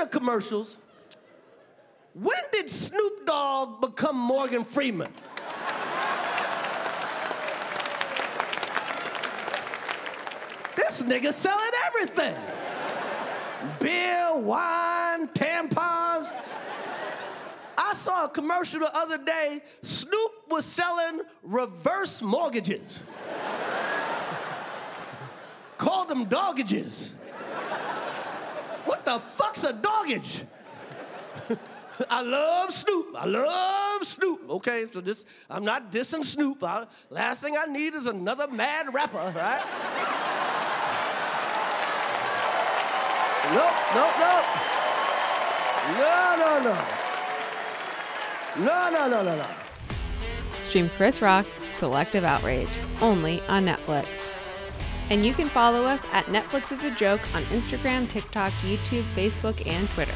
of commercials, when did Snoop Dogg become Morgan Freeman? this nigga selling everything. Beer, wine, tampons. I saw a commercial the other day. Snoop was selling reverse mortgages. Called them doggages. What the fuck's a doggage? I love Snoop. I love Snoop. Okay, so this, I'm not dissing Snoop. I, last thing I need is another mad rapper, right? nope, nope, nope. No, no, no. No, no, no, no, no. Stream Chris Rock, Selective Outrage, only on Netflix. And you can follow us at Netflix is a Joke on Instagram, TikTok, YouTube, Facebook, and Twitter.